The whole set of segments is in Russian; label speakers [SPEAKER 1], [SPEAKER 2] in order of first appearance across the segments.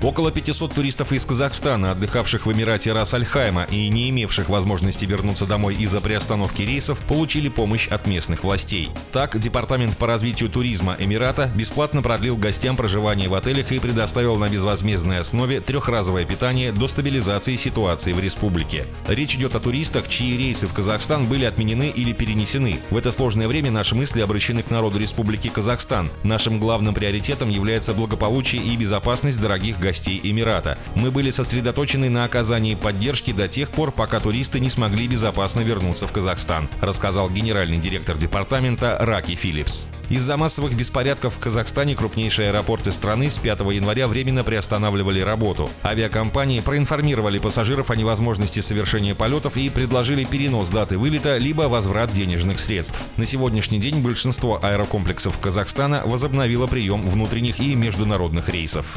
[SPEAKER 1] Около 500 туристов из Казахстана, отдыхавших в Эмирате Рас-Аль-Хайма и не имевших возможности вернуться домой из-за приостановки рейсов, получили помощь от местных властей. Так, Департамент по развитию туризма Эмирата бесплатно продлил гостям проживание в отелях и предоставил на безвозмездной основе трехразовое питание до стабилизации ситуации в республике. Речь идет о туристах, чьи рейсы в Казахстан были отменены или перенесены. В это сложное время наши мысли обращены к народу Республики Казахстан. Нашим главным приоритетом является благополучие и безопасность дорогих гостей гостей Эмирата. Мы были сосредоточены на оказании поддержки до тех пор, пока туристы не смогли безопасно вернуться в Казахстан, рассказал генеральный директор департамента Раки Филлипс. Из-за массовых беспорядков в Казахстане крупнейшие аэропорты страны с 5 января временно приостанавливали работу. Авиакомпании проинформировали пассажиров о невозможности совершения полетов и предложили перенос даты вылета либо возврат денежных средств. На сегодняшний день большинство аэрокомплексов Казахстана возобновило прием внутренних и международных рейсов.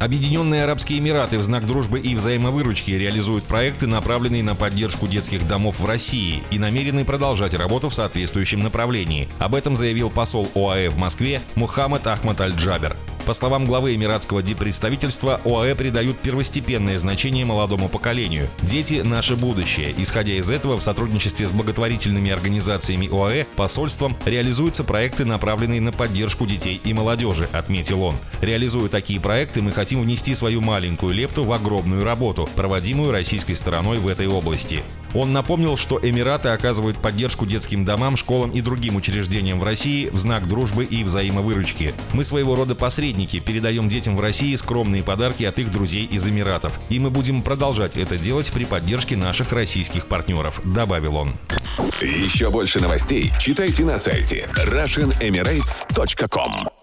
[SPEAKER 1] Объединенные Арабские Эмираты в знак дружбы и взаимовыручки реализуют проекты, направленные на поддержку детских домов в России и намерены продолжать работу в соответствующем направлении. Об этом заявил посол ОАЭ в Москве Мухаммад Ахмад Аль-Джабер. По словам главы эмиратского диппредставительства, ОАЭ придают первостепенное значение молодому поколению. Дети – наше будущее. Исходя из этого, в сотрудничестве с благотворительными организациями ОАЭ, посольством, реализуются проекты, направленные на поддержку детей и молодежи, отметил он. Реализуя такие проекты, мы хотим внести свою маленькую лепту в огромную работу, проводимую российской стороной в этой области. Он напомнил, что Эмираты оказывают поддержку детским домам, школам и другим учреждениям в России в знак дружбы и взаимовыручки. Мы своего рода посредники, передаем детям в России скромные подарки от их друзей из Эмиратов. И мы будем продолжать это делать при поддержке наших российских партнеров, добавил он.
[SPEAKER 2] Еще больше новостей читайте на сайте RussianEmirates.com